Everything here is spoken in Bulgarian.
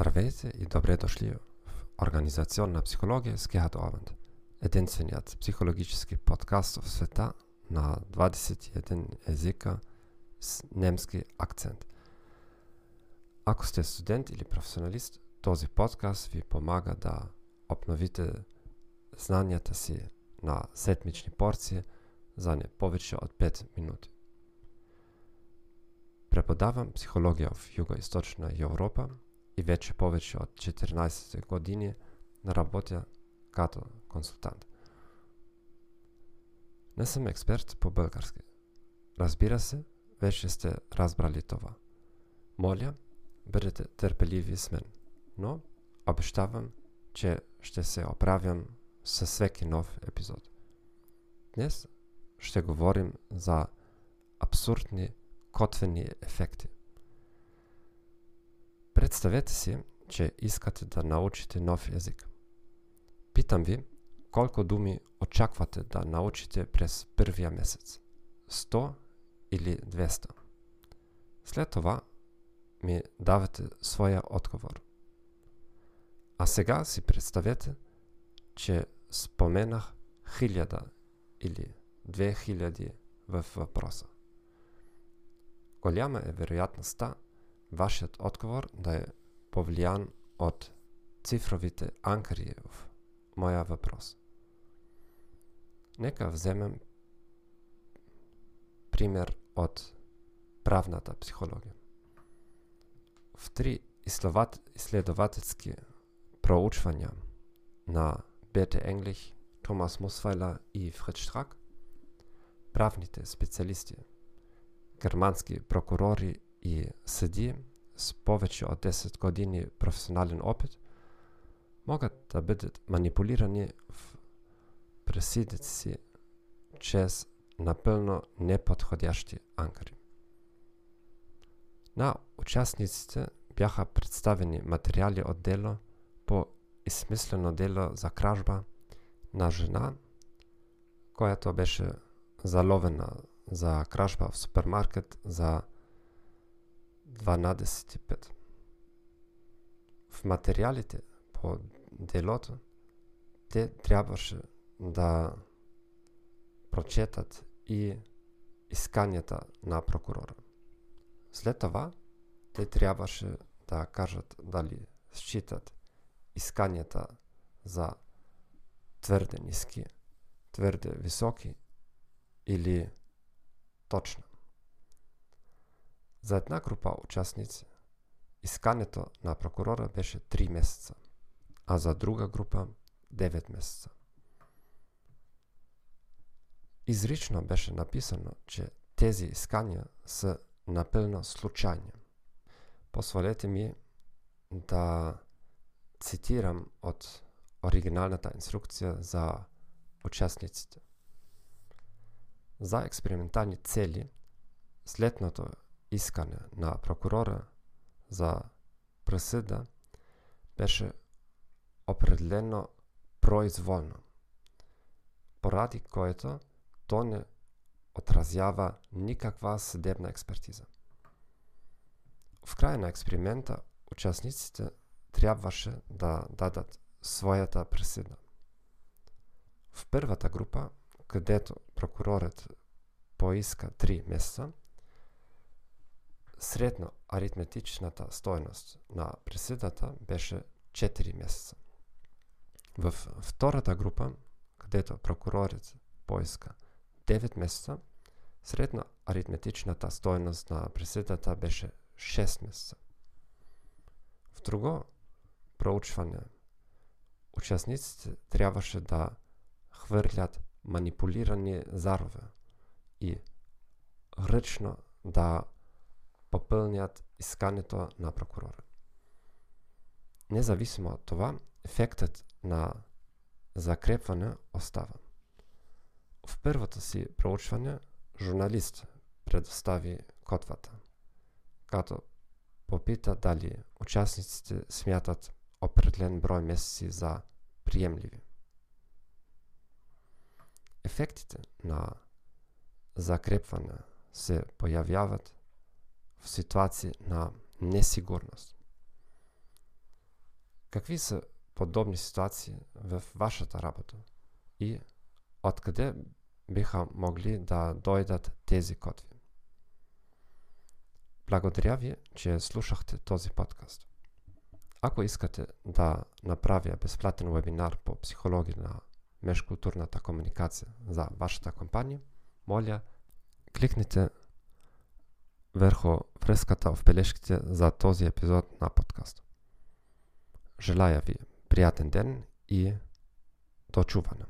Здравейте и добре дошли в Организационна психология с Гехат Ованд. Единственият психологически подкаст в света на 21 езика с немски акцент. Ако сте студент или професионалист, този подкаст ви помага да обновите знанията си на седмични порции за не повече от 5 минути. Преподавам психология в Юго-Источна Европа и вече повече от 14 години работя като консултант. Не съм експерт по български. Разбира се, вече сте разбрали това. Моля, бъдете търпеливи с мен, но обещавам, че ще се оправям със всеки нов епизод. Днес ще говорим за абсурдни котвени ефекти. Представете си, че искате да научите нов език. Питам ви, колко думи очаквате да научите през първия месец? 100 или 200? След това ми давате своя отговор. А сега си представете, че споменах хиляда или две хиляди в въпроса. Голяма е вероятността вашият отговор да е повлиян от цифровите анкари в моя въпрос. Нека вземем пример от правната психология. В три изследователски проучвания на Бете Енглих, Томас Мусвайлер и Фрид Штрак, правните специалисти, германски прокурори и съди с повече от 10 години професионален опит могат да бъдат манипулирани в пресидите си чрез напълно неподходящи анкари. На участниците бяха представени материали от дело по измислено дело за кражба на жена, която беше заловена за кражба в супермаркет за 12.5. В материалите по делото те трябваше да прочетат и исканията на прокурора. След това те трябваше да кажат дали считат исканията за твърде ниски, твърде високи или точно. За една група участници искането на прокурора беше 3 месеца, а за друга група 9 месеца. Изрично беше написано, че тези искания са напълно случайни. Позволете ми да цитирам от оригиналната инструкция за участниците. За експериментални цели следното искане на прокурора за присъда беше определено произволно, поради което то не отразява никаква съдебна експертиза. В края на експеримента участниците трябваше да дадат своята присъда. В първата група, където прокурорът поиска 3 месеца, средно аритметичната стойност на присъдата беше 4 месеца. В втората група, където прокурорът поиска 9 месеца, средно аритметичната стойност на присъдата беше 6 месеца. В друго проучване участниците трябваше да хвърлят манипулирани зарове и ръчно да попълнят искането на прокурора. Независимо от това, ефектът на закрепване остава. В първото си проучване журналист предостави котвата, като попита дали участниците смятат определен брой месеци за приемливи. Ефектите на закрепване се появяват в ситуации на несигурност. Какви са подобни ситуации в вашата работа и откъде биха могли да дойдат тези котви? Благодаря ви, че слушахте този подкаст. Ако искате да направя безплатен вебинар по психология на межкултурната комуникация за вашата компания, моля, кликнете върху връзката в бележките за този епизод на подкаст. Желая ви приятен ден и до чуване.